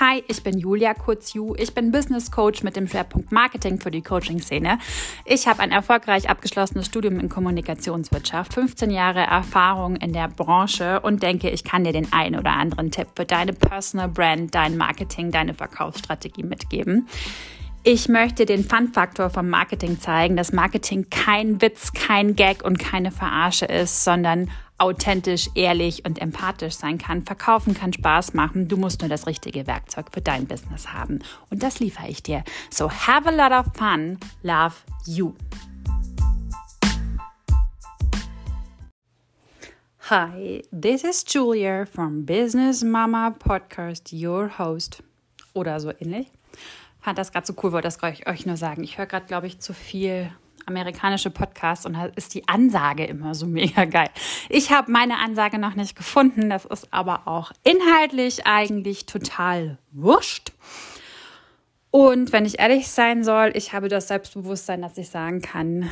Hi, ich bin Julia Kurzju. Ich bin Business Coach mit dem Schwerpunkt Marketing für die Coaching-Szene. Ich habe ein erfolgreich abgeschlossenes Studium in Kommunikationswirtschaft, 15 Jahre Erfahrung in der Branche und denke, ich kann dir den einen oder anderen Tipp für deine Personal Brand, dein Marketing, deine Verkaufsstrategie mitgeben. Ich möchte den Fun-Faktor vom Marketing zeigen, dass Marketing kein Witz, kein Gag und keine Verarsche ist, sondern authentisch, ehrlich und empathisch sein kann. Verkaufen kann Spaß machen. Du musst nur das richtige Werkzeug für dein Business haben. Und das liefere ich dir. So have a lot of fun. Love you. Hi, this is Julia from Business Mama Podcast, your host. Oder so ähnlich. Fand das gerade so cool, wollte das euch nur sagen. Ich höre gerade, glaube ich, zu viel amerikanische Podcasts und da ist die Ansage immer so mega geil. Ich habe meine Ansage noch nicht gefunden, das ist aber auch inhaltlich eigentlich total wurscht. Und wenn ich ehrlich sein soll, ich habe das Selbstbewusstsein, dass ich sagen kann,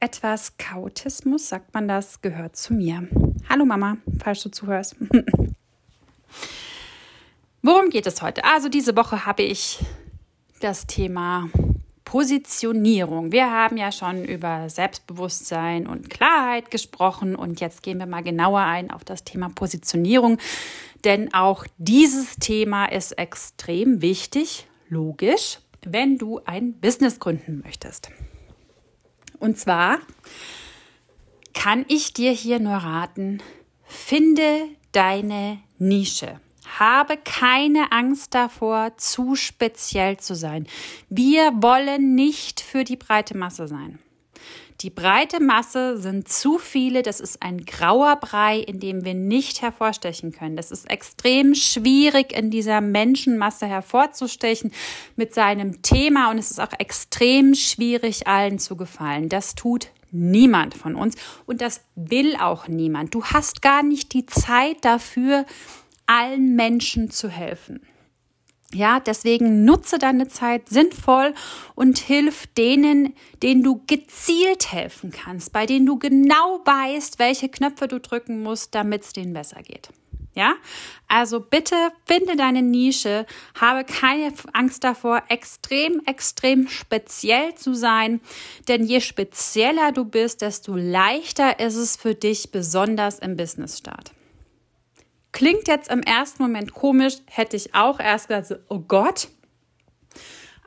etwas Chaotismus, sagt man das, gehört zu mir. Hallo Mama, falls du zuhörst. Worum geht es heute? Also diese Woche habe ich das Thema Positionierung. Wir haben ja schon über Selbstbewusstsein und Klarheit gesprochen und jetzt gehen wir mal genauer ein auf das Thema Positionierung, denn auch dieses Thema ist extrem wichtig, logisch, wenn du ein Business gründen möchtest. Und zwar kann ich dir hier nur raten, finde deine Nische. Habe keine Angst davor, zu speziell zu sein. Wir wollen nicht für die breite Masse sein. Die breite Masse sind zu viele, das ist ein grauer Brei, in dem wir nicht hervorstechen können. Das ist extrem schwierig, in dieser Menschenmasse hervorzustechen mit seinem Thema und es ist auch extrem schwierig, allen zu gefallen. Das tut niemand von uns und das will auch niemand. Du hast gar nicht die Zeit dafür, allen Menschen zu helfen. Ja, deswegen nutze deine Zeit sinnvoll und hilf denen, denen du gezielt helfen kannst, bei denen du genau weißt, welche Knöpfe du drücken musst, damit es denen besser geht. Ja, also bitte finde deine Nische, habe keine Angst davor, extrem, extrem speziell zu sein, denn je spezieller du bist, desto leichter ist es für dich, besonders im Business-Start. Klingt jetzt im ersten Moment komisch, hätte ich auch erst gesagt, so, oh Gott.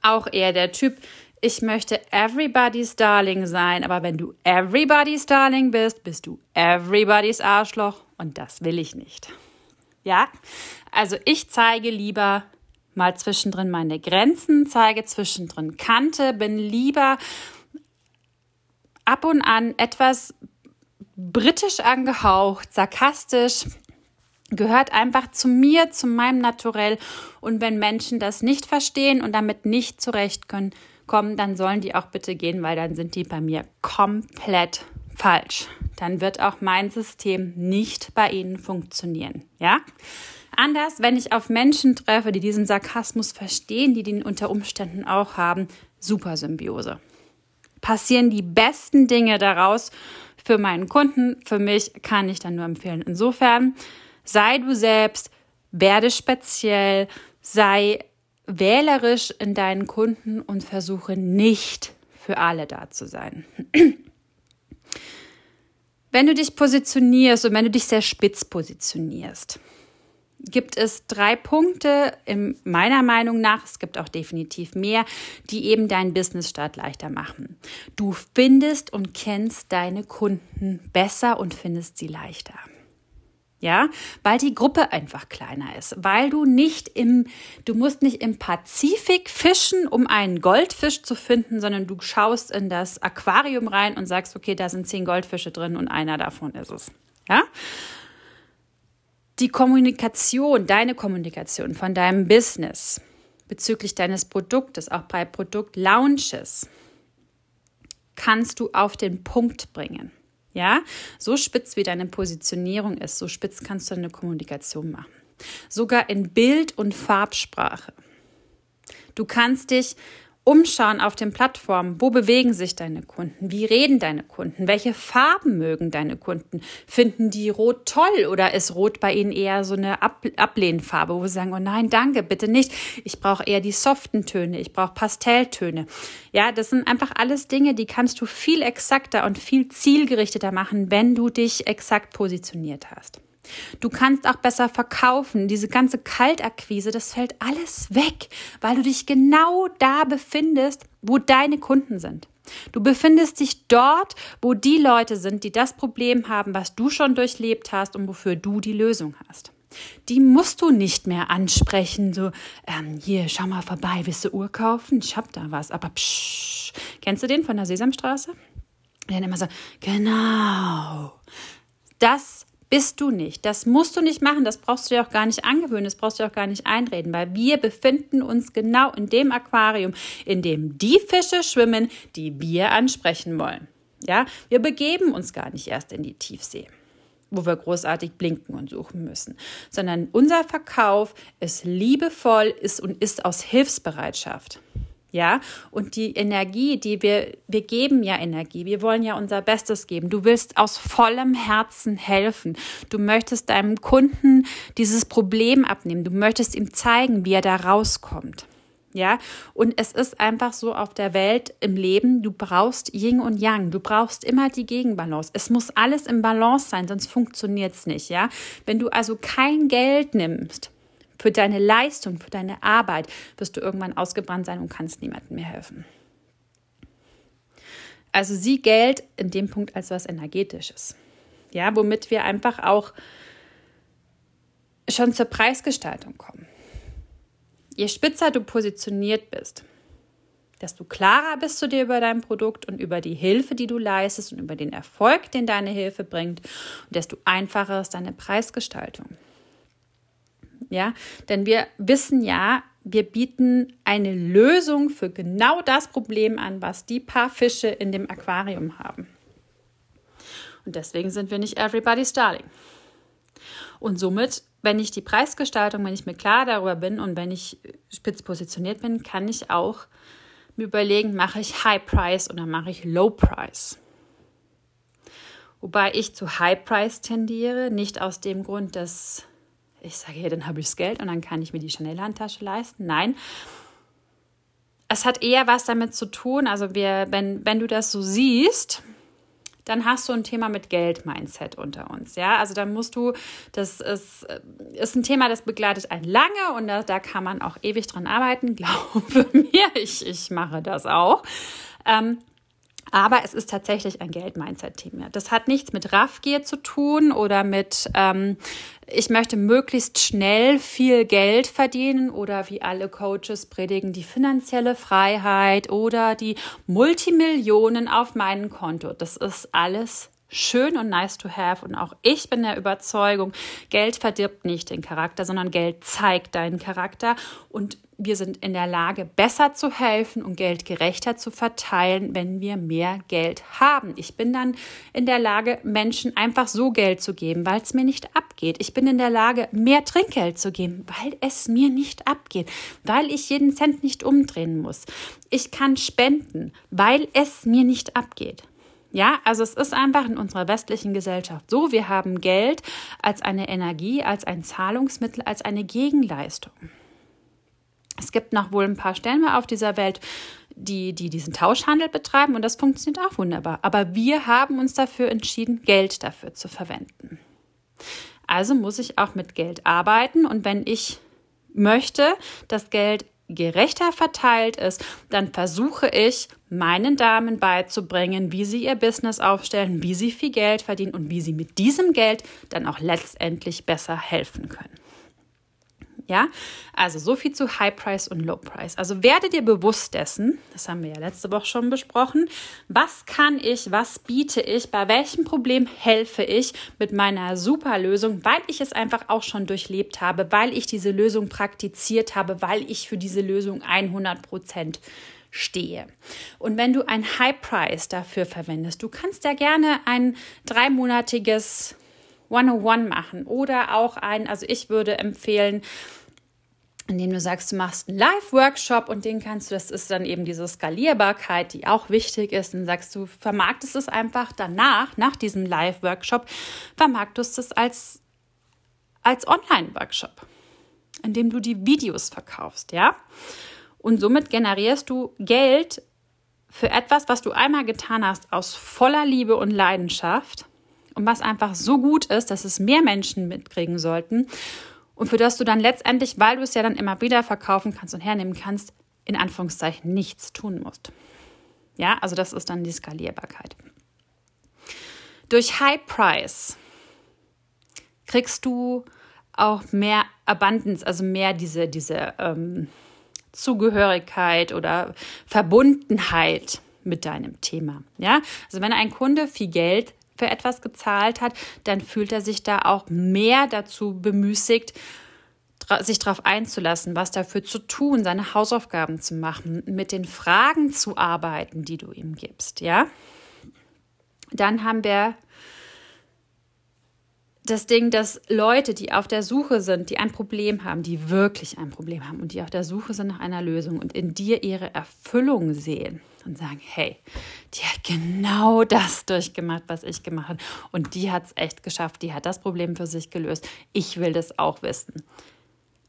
Auch eher der Typ, ich möchte everybody's Darling sein, aber wenn du everybody's Darling bist, bist du everybody's Arschloch und das will ich nicht. Ja, also ich zeige lieber mal zwischendrin meine Grenzen, zeige zwischendrin Kante, bin lieber ab und an etwas britisch angehaucht, sarkastisch, gehört einfach zu mir, zu meinem Naturell. Und wenn Menschen das nicht verstehen und damit nicht zurechtkommen, dann sollen die auch bitte gehen, weil dann sind die bei mir komplett falsch. Dann wird auch mein System nicht bei ihnen funktionieren. Ja? Anders, wenn ich auf Menschen treffe, die diesen Sarkasmus verstehen, die den unter Umständen auch haben, super Symbiose. Passieren die besten Dinge daraus für meinen Kunden, für mich kann ich dann nur empfehlen. Insofern Sei du selbst, werde speziell, sei wählerisch in deinen Kunden und versuche nicht für alle da zu sein. Wenn du dich positionierst und wenn du dich sehr spitz positionierst, gibt es drei Punkte, in meiner Meinung nach, es gibt auch definitiv mehr, die eben deinen Business-Start leichter machen. Du findest und kennst deine Kunden besser und findest sie leichter ja, weil die Gruppe einfach kleiner ist, weil du nicht im, du musst nicht im Pazifik fischen, um einen Goldfisch zu finden, sondern du schaust in das Aquarium rein und sagst, okay, da sind zehn Goldfische drin und einer davon ist es, ja. Die Kommunikation, deine Kommunikation von deinem Business bezüglich deines Produktes, auch bei Produktlaunches, kannst du auf den Punkt bringen. Ja, so spitz wie deine Positionierung ist, so spitz kannst du eine Kommunikation machen. Sogar in Bild- und Farbsprache. Du kannst dich umschauen auf den Plattformen. Wo bewegen sich deine Kunden? Wie reden deine Kunden? Welche Farben mögen deine Kunden? Finden die Rot toll oder ist Rot bei ihnen eher so eine Ab Ablehnfarbe, wo sie sagen, oh nein, danke, bitte nicht. Ich brauche eher die soften Töne, ich brauche Pastelltöne. Ja, das sind einfach alles Dinge, die kannst du viel exakter und viel zielgerichteter machen, wenn du dich exakt positioniert hast. Du kannst auch besser verkaufen. Diese ganze Kaltakquise, das fällt alles weg, weil du dich genau da befindest, wo deine Kunden sind. Du befindest dich dort, wo die Leute sind, die das Problem haben, was du schon durchlebt hast und wofür du die Lösung hast. Die musst du nicht mehr ansprechen, so, ähm, hier, schau mal vorbei, willst du Uhr kaufen? Ich hab da was, aber psch. Kennst du den von der Sesamstraße? Der immer so, genau. Das bist du nicht. Das musst du nicht machen, das brauchst du dir auch gar nicht angewöhnen, das brauchst du dir auch gar nicht einreden, weil wir befinden uns genau in dem Aquarium, in dem die Fische schwimmen, die wir ansprechen wollen. Ja, wir begeben uns gar nicht erst in die Tiefsee wo wir großartig blinken und suchen müssen, sondern unser Verkauf ist liebevoll ist und ist aus Hilfsbereitschaft. Ja, und die Energie, die wir, wir geben ja Energie. Wir wollen ja unser Bestes geben. Du willst aus vollem Herzen helfen. Du möchtest deinem Kunden dieses Problem abnehmen. Du möchtest ihm zeigen, wie er da rauskommt. Ja, und es ist einfach so auf der Welt im Leben, du brauchst Yin und Yang, du brauchst immer die Gegenbalance. Es muss alles im Balance sein, sonst funktioniert es nicht, ja? Wenn du also kein Geld nimmst, für deine Leistung, für deine Arbeit wirst du irgendwann ausgebrannt sein und kannst niemandem mehr helfen. Also sieh Geld in dem Punkt als was Energetisches. Ja, womit wir einfach auch schon zur Preisgestaltung kommen. Je spitzer du positioniert bist, desto klarer bist du dir über dein Produkt und über die Hilfe, die du leistest und über den Erfolg, den deine Hilfe bringt, und desto einfacher ist deine Preisgestaltung. Ja, denn wir wissen ja, wir bieten eine Lösung für genau das Problem an, was die paar Fische in dem Aquarium haben. Und deswegen sind wir nicht everybody's darling. Und somit, wenn ich die Preisgestaltung, wenn ich mir klar darüber bin und wenn ich spitz positioniert bin, kann ich auch mir überlegen, mache ich High Price oder mache ich Low Price. Wobei ich zu High Price tendiere, nicht aus dem Grund, dass ich sage, ja, dann habe ich das Geld und dann kann ich mir die Chanel-Handtasche leisten. Nein. Es hat eher was damit zu tun, also wir, wenn, wenn du das so siehst, dann hast du ein Thema mit Geld-Mindset unter uns. Ja, also dann musst du, das ist, ist ein Thema, das begleitet einen lange und da, da kann man auch ewig dran arbeiten. Glaube mir, ich, ich mache das auch. Ähm, aber es ist tatsächlich ein Geld-Mindset-Thema. Das hat nichts mit Raffgier zu tun oder mit, ähm, ich möchte möglichst schnell viel Geld verdienen oder wie alle Coaches predigen, die finanzielle Freiheit oder die Multimillionen auf meinem Konto. Das ist alles schön und nice to have. Und auch ich bin der Überzeugung, Geld verdirbt nicht den Charakter, sondern Geld zeigt deinen Charakter. Und wir sind in der Lage, besser zu helfen und Geld gerechter zu verteilen, wenn wir mehr Geld haben. Ich bin dann in der Lage, Menschen einfach so Geld zu geben, weil es mir nicht abgeht. Ich bin in der Lage, mehr Trinkgeld zu geben, weil es mir nicht abgeht, weil ich jeden Cent nicht umdrehen muss. Ich kann spenden, weil es mir nicht abgeht. Ja, also es ist einfach in unserer westlichen Gesellschaft so, wir haben Geld als eine Energie, als ein Zahlungsmittel, als eine Gegenleistung. Es gibt noch wohl ein paar Stellen auf dieser Welt, die, die diesen Tauschhandel betreiben und das funktioniert auch wunderbar. Aber wir haben uns dafür entschieden, Geld dafür zu verwenden. Also muss ich auch mit Geld arbeiten und wenn ich möchte, dass Geld gerechter verteilt ist, dann versuche ich, meinen Damen beizubringen, wie sie ihr Business aufstellen, wie sie viel Geld verdienen und wie sie mit diesem Geld dann auch letztendlich besser helfen können. Ja, also so viel zu High Price und Low Price. Also werde dir bewusst dessen, das haben wir ja letzte Woche schon besprochen, was kann ich, was biete ich, bei welchem Problem helfe ich mit meiner super Lösung, weil ich es einfach auch schon durchlebt habe, weil ich diese Lösung praktiziert habe, weil ich für diese Lösung 100 Prozent stehe. Und wenn du ein High Price dafür verwendest, du kannst ja gerne ein dreimonatiges 101 machen oder auch ein, also ich würde empfehlen, indem du sagst, du machst einen Live-Workshop und den kannst du, das ist dann eben diese Skalierbarkeit, die auch wichtig ist. Und sagst du, vermarktest es einfach danach, nach diesem Live-Workshop, vermarktest es als, als Online-Workshop, indem du die Videos verkaufst, ja? Und somit generierst du Geld für etwas, was du einmal getan hast, aus voller Liebe und Leidenschaft und was einfach so gut ist, dass es mehr Menschen mitkriegen sollten und für das du dann letztendlich, weil du es ja dann immer wieder verkaufen kannst und hernehmen kannst, in Anführungszeichen nichts tun musst. Ja, also das ist dann die Skalierbarkeit. Durch High Price kriegst du auch mehr Abundance, also mehr diese, diese ähm, Zugehörigkeit oder Verbundenheit mit deinem Thema. Ja, also wenn ein Kunde viel Geld für etwas gezahlt hat, dann fühlt er sich da auch mehr dazu bemüßigt, sich darauf einzulassen, was dafür zu tun, seine Hausaufgaben zu machen, mit den Fragen zu arbeiten, die du ihm gibst, ja? Dann haben wir das Ding, dass Leute, die auf der Suche sind, die ein Problem haben, die wirklich ein Problem haben und die auf der Suche sind nach einer Lösung und in dir ihre Erfüllung sehen und sagen, hey, die hat genau das durchgemacht, was ich gemacht habe und die hat es echt geschafft, die hat das Problem für sich gelöst. Ich will das auch wissen.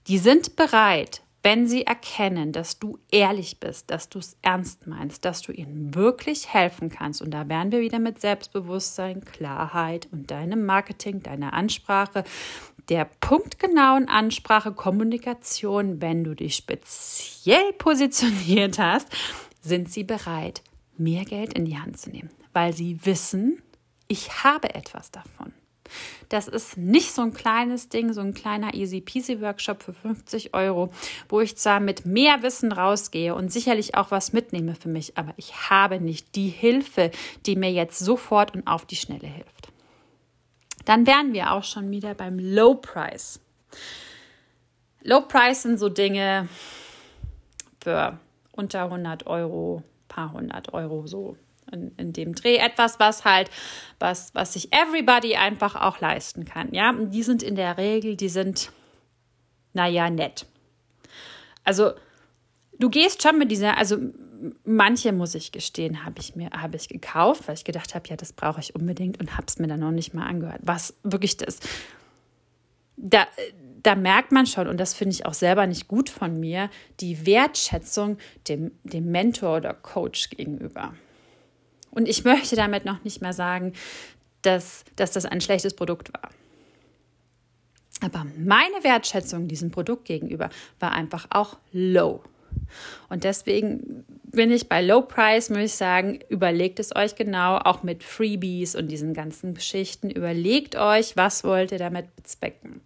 Die sind bereit, wenn sie erkennen, dass du ehrlich bist, dass du es ernst meinst, dass du ihnen wirklich helfen kannst. Und da wären wir wieder mit Selbstbewusstsein, Klarheit und deinem Marketing, deiner Ansprache, der punktgenauen Ansprache, Kommunikation, wenn du dich speziell positioniert hast, sind sie bereit, mehr Geld in die Hand zu nehmen, weil sie wissen, ich habe etwas davon. Das ist nicht so ein kleines Ding, so ein kleiner Easy Peasy Workshop für 50 Euro, wo ich zwar mit mehr Wissen rausgehe und sicherlich auch was mitnehme für mich, aber ich habe nicht die Hilfe, die mir jetzt sofort und auf die Schnelle hilft. Dann wären wir auch schon wieder beim Low Price. Low Price sind so Dinge für unter 100 Euro, paar hundert Euro so in, in dem Dreh. Etwas, was halt, was, was sich everybody einfach auch leisten kann. Ja, und die sind in der Regel, die sind, naja, nett. Also, du gehst schon mit dieser, also manche muss ich gestehen, habe ich mir habe ich gekauft, weil ich gedacht habe, ja, das brauche ich unbedingt und habe es mir dann noch nicht mal angehört. Was wirklich das da da merkt man schon, und das finde ich auch selber nicht gut von mir, die Wertschätzung dem, dem Mentor oder Coach gegenüber. Und ich möchte damit noch nicht mehr sagen, dass, dass das ein schlechtes Produkt war. Aber meine Wertschätzung diesem Produkt gegenüber war einfach auch low. Und deswegen bin ich bei Low Price, muss ich sagen, überlegt es euch genau, auch mit Freebies und diesen ganzen Geschichten. Überlegt euch, was wollt ihr damit bezwecken.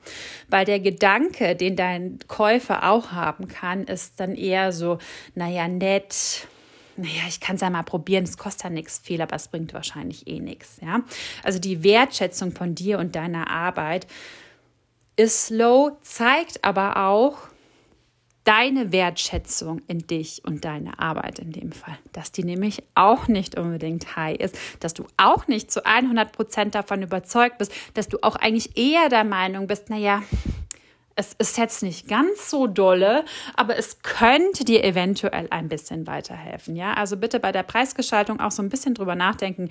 Weil der Gedanke, den dein Käufer auch haben kann, ist dann eher so, naja, nett, naja, ich kann es ja mal probieren, es kostet ja nichts viel, aber es bringt wahrscheinlich eh nichts. Ja? Also die Wertschätzung von dir und deiner Arbeit ist low, zeigt aber auch deine Wertschätzung in dich und deine Arbeit in dem Fall, dass die nämlich auch nicht unbedingt high ist, dass du auch nicht zu 100 Prozent davon überzeugt bist, dass du auch eigentlich eher der Meinung bist, naja, es ist jetzt nicht ganz so dolle, aber es könnte dir eventuell ein bisschen weiterhelfen. Ja, also bitte bei der Preisgestaltung auch so ein bisschen drüber nachdenken.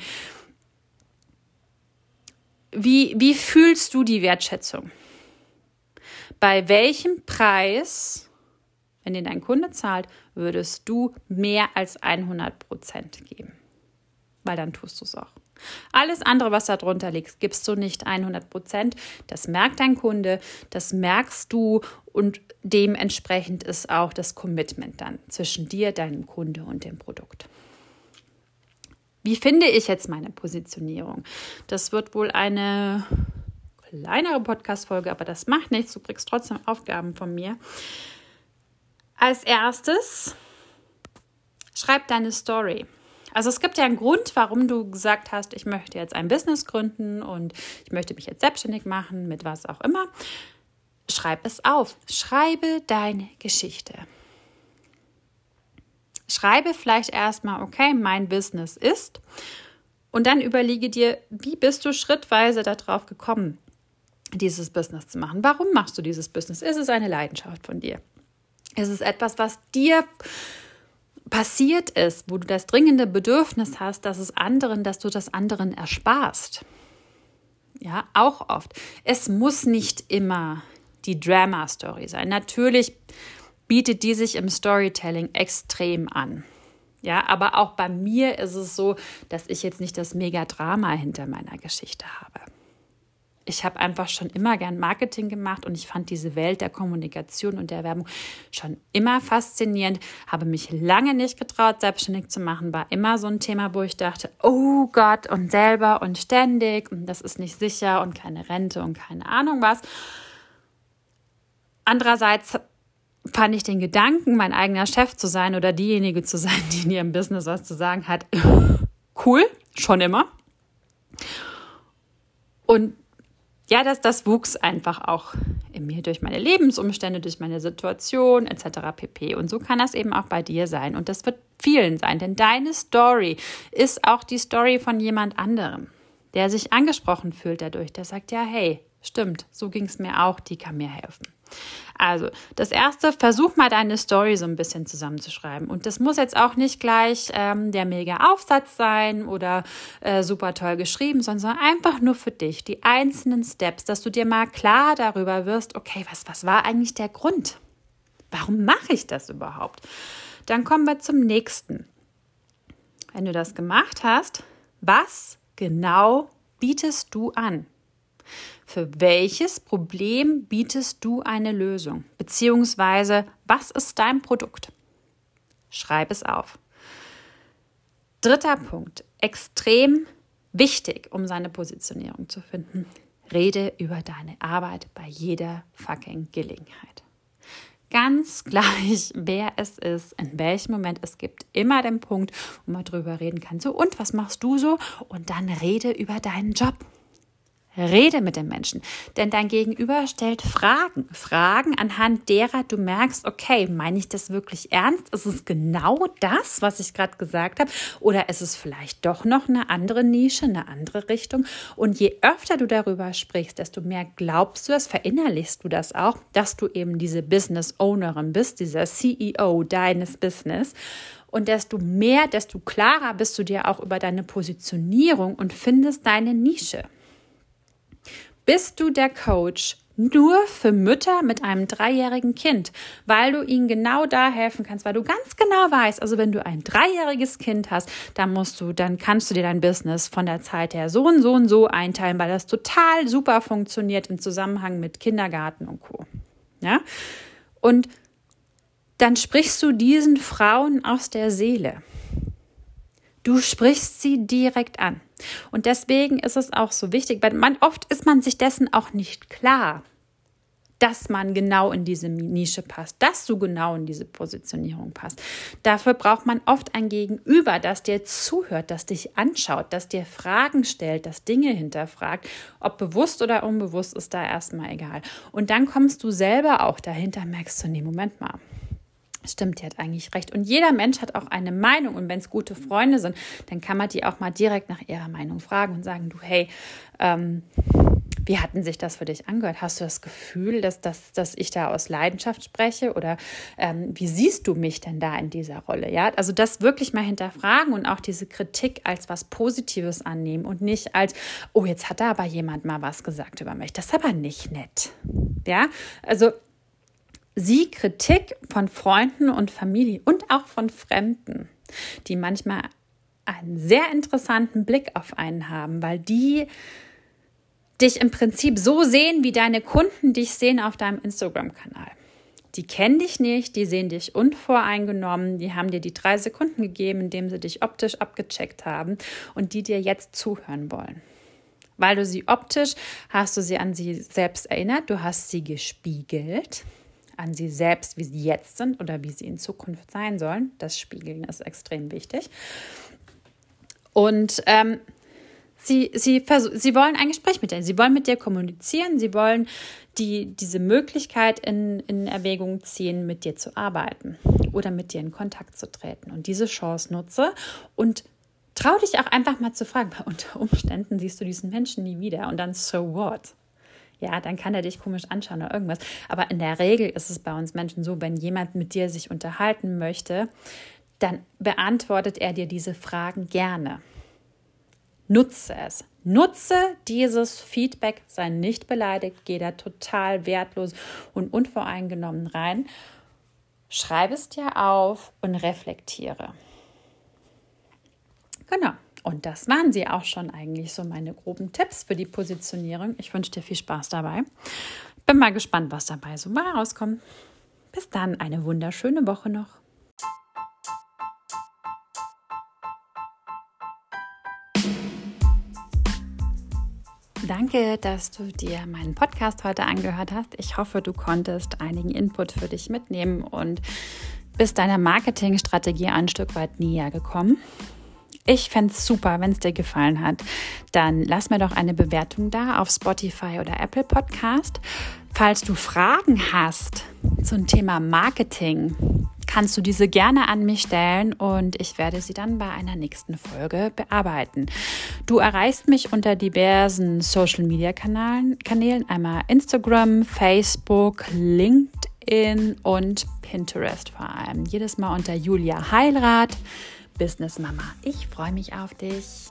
Wie, wie fühlst du die Wertschätzung? Bei welchem Preis, wenn dir dein Kunde zahlt, würdest du mehr als 100 Prozent geben? Weil dann tust du es auch. Alles andere, was da drunter liegt, gibst du nicht 100 Prozent. Das merkt dein Kunde, das merkst du und dementsprechend ist auch das Commitment dann zwischen dir, deinem Kunde und dem Produkt. Wie finde ich jetzt meine Positionierung? Das wird wohl eine kleinere Podcast-Folge, aber das macht nichts. Du kriegst trotzdem Aufgaben von mir. Als erstes, schreib deine Story. Also es gibt ja einen Grund, warum du gesagt hast, ich möchte jetzt ein Business gründen und ich möchte mich jetzt selbstständig machen mit was auch immer. Schreib es auf. Schreibe deine Geschichte. Schreibe vielleicht erstmal, okay, mein Business ist. Und dann überlege dir, wie bist du schrittweise darauf gekommen, dieses Business zu machen? Warum machst du dieses Business? Ist es eine Leidenschaft von dir? Ist es etwas, was dir passiert ist, wo du das dringende Bedürfnis hast, dass es anderen, dass du das anderen ersparst? Ja, auch oft. Es muss nicht immer die Drama-Story sein. Natürlich bietet die sich im Storytelling extrem an. Ja, aber auch bei mir ist es so, dass ich jetzt nicht das Mega-Drama hinter meiner Geschichte habe. Ich habe einfach schon immer gern Marketing gemacht und ich fand diese Welt der Kommunikation und der Werbung schon immer faszinierend. Habe mich lange nicht getraut, selbstständig zu machen. War immer so ein Thema, wo ich dachte, oh Gott, und selber und ständig und das ist nicht sicher und keine Rente und keine Ahnung was. Andererseits fand ich den Gedanken, mein eigener Chef zu sein oder diejenige zu sein, die in ihrem Business was zu sagen hat, cool, schon immer. Und ja, das, das wuchs einfach auch in mir durch meine Lebensumstände, durch meine Situation etc. pp. Und so kann das eben auch bei dir sein. Und das wird vielen sein, denn deine Story ist auch die Story von jemand anderem, der sich angesprochen fühlt dadurch, der sagt, ja, hey, stimmt, so ging es mir auch, die kann mir helfen. Also, das erste, versuch mal deine Story so ein bisschen zusammenzuschreiben. Und das muss jetzt auch nicht gleich ähm, der mega Aufsatz sein oder äh, super toll geschrieben, sondern einfach nur für dich, die einzelnen Steps, dass du dir mal klar darüber wirst, okay, was, was war eigentlich der Grund? Warum mache ich das überhaupt? Dann kommen wir zum nächsten. Wenn du das gemacht hast, was genau bietest du an? Für welches Problem bietest du eine Lösung? Beziehungsweise, was ist dein Produkt? Schreib es auf. Dritter Punkt, extrem wichtig, um seine Positionierung zu finden. Rede über deine Arbeit bei jeder fucking Gelegenheit. Ganz gleich, wer es ist, in welchem Moment es gibt, immer den Punkt, wo man drüber reden kann. So, und was machst du so? Und dann rede über deinen Job. Rede mit den Menschen, denn dein Gegenüber stellt Fragen, Fragen, anhand derer du merkst, okay, meine ich das wirklich ernst? Ist es genau das, was ich gerade gesagt habe? Oder ist es vielleicht doch noch eine andere Nische, eine andere Richtung? Und je öfter du darüber sprichst, desto mehr glaubst du das, verinnerlichst du das auch, dass du eben diese Business Ownerin bist, dieser CEO deines Business. Und desto mehr, desto klarer bist du dir auch über deine Positionierung und findest deine Nische. Bist du der Coach nur für Mütter mit einem dreijährigen Kind, weil du ihnen genau da helfen kannst, weil du ganz genau weißt, also wenn du ein dreijähriges Kind hast, dann musst du, dann kannst du dir dein Business von der Zeit her so und so und so einteilen, weil das total super funktioniert im Zusammenhang mit Kindergarten und Co. Ja? Und dann sprichst du diesen Frauen aus der Seele. Du sprichst sie direkt an. Und deswegen ist es auch so wichtig, weil man oft ist man sich dessen auch nicht klar, dass man genau in diese Nische passt, dass du genau in diese Positionierung passt. Dafür braucht man oft ein Gegenüber, das dir zuhört, das dich anschaut, das dir Fragen stellt, das Dinge hinterfragt. Ob bewusst oder unbewusst ist da erstmal egal. Und dann kommst du selber auch dahinter, merkst du, nee, Moment mal. Stimmt, die hat eigentlich recht. Und jeder Mensch hat auch eine Meinung. Und wenn es gute Freunde sind, dann kann man die auch mal direkt nach ihrer Meinung fragen und sagen, du, hey, ähm, wie hatten sich das für dich angehört? Hast du das Gefühl, dass, dass, dass ich da aus Leidenschaft spreche? Oder ähm, wie siehst du mich denn da in dieser Rolle? Ja, also das wirklich mal hinterfragen und auch diese Kritik als was Positives annehmen und nicht als, oh, jetzt hat da aber jemand mal was gesagt über mich. Das ist aber nicht nett. Ja, also sie Kritik von Freunden und Familie und auch von Fremden, die manchmal einen sehr interessanten Blick auf einen haben, weil die dich im Prinzip so sehen, wie deine Kunden dich sehen auf deinem Instagram-Kanal. Die kennen dich nicht, die sehen dich unvoreingenommen, die haben dir die drei Sekunden gegeben, indem sie dich optisch abgecheckt haben und die dir jetzt zuhören wollen. Weil du sie optisch hast du sie an sie selbst erinnert, du hast sie gespiegelt, an sie selbst, wie sie jetzt sind oder wie sie in Zukunft sein sollen. Das Spiegeln ist extrem wichtig. Und ähm, sie, sie, sie wollen ein Gespräch mit dir. Sie wollen mit dir kommunizieren. Sie wollen die, diese Möglichkeit in, in Erwägung ziehen, mit dir zu arbeiten oder mit dir in Kontakt zu treten. Und diese Chance nutze und trau dich auch einfach mal zu fragen. Unter Umständen siehst du diesen Menschen nie wieder und dann so what? Ja, dann kann er dich komisch anschauen oder irgendwas. Aber in der Regel ist es bei uns Menschen so, wenn jemand mit dir sich unterhalten möchte, dann beantwortet er dir diese Fragen gerne. Nutze es. Nutze dieses Feedback, sei nicht beleidigt, geh da total wertlos und unvoreingenommen rein. Schreibe es dir auf und reflektiere. Genau. Und das waren sie auch schon eigentlich so meine groben Tipps für die Positionierung. Ich wünsche dir viel Spaß dabei. Bin mal gespannt, was dabei so mal rauskommt. Bis dann, eine wunderschöne Woche noch. Danke, dass du dir meinen Podcast heute angehört hast. Ich hoffe, du konntest einigen Input für dich mitnehmen und bist deiner Marketingstrategie ein Stück weit näher gekommen. Ich fände es super, wenn es dir gefallen hat. Dann lass mir doch eine Bewertung da auf Spotify oder Apple Podcast. Falls du Fragen hast zum Thema Marketing, kannst du diese gerne an mich stellen und ich werde sie dann bei einer nächsten Folge bearbeiten. Du erreichst mich unter diversen Social Media Kanälen, einmal Instagram, Facebook, LinkedIn und Pinterest vor allem. Jedes Mal unter Julia Heilrath. Business Mama. Ich freue mich auf dich.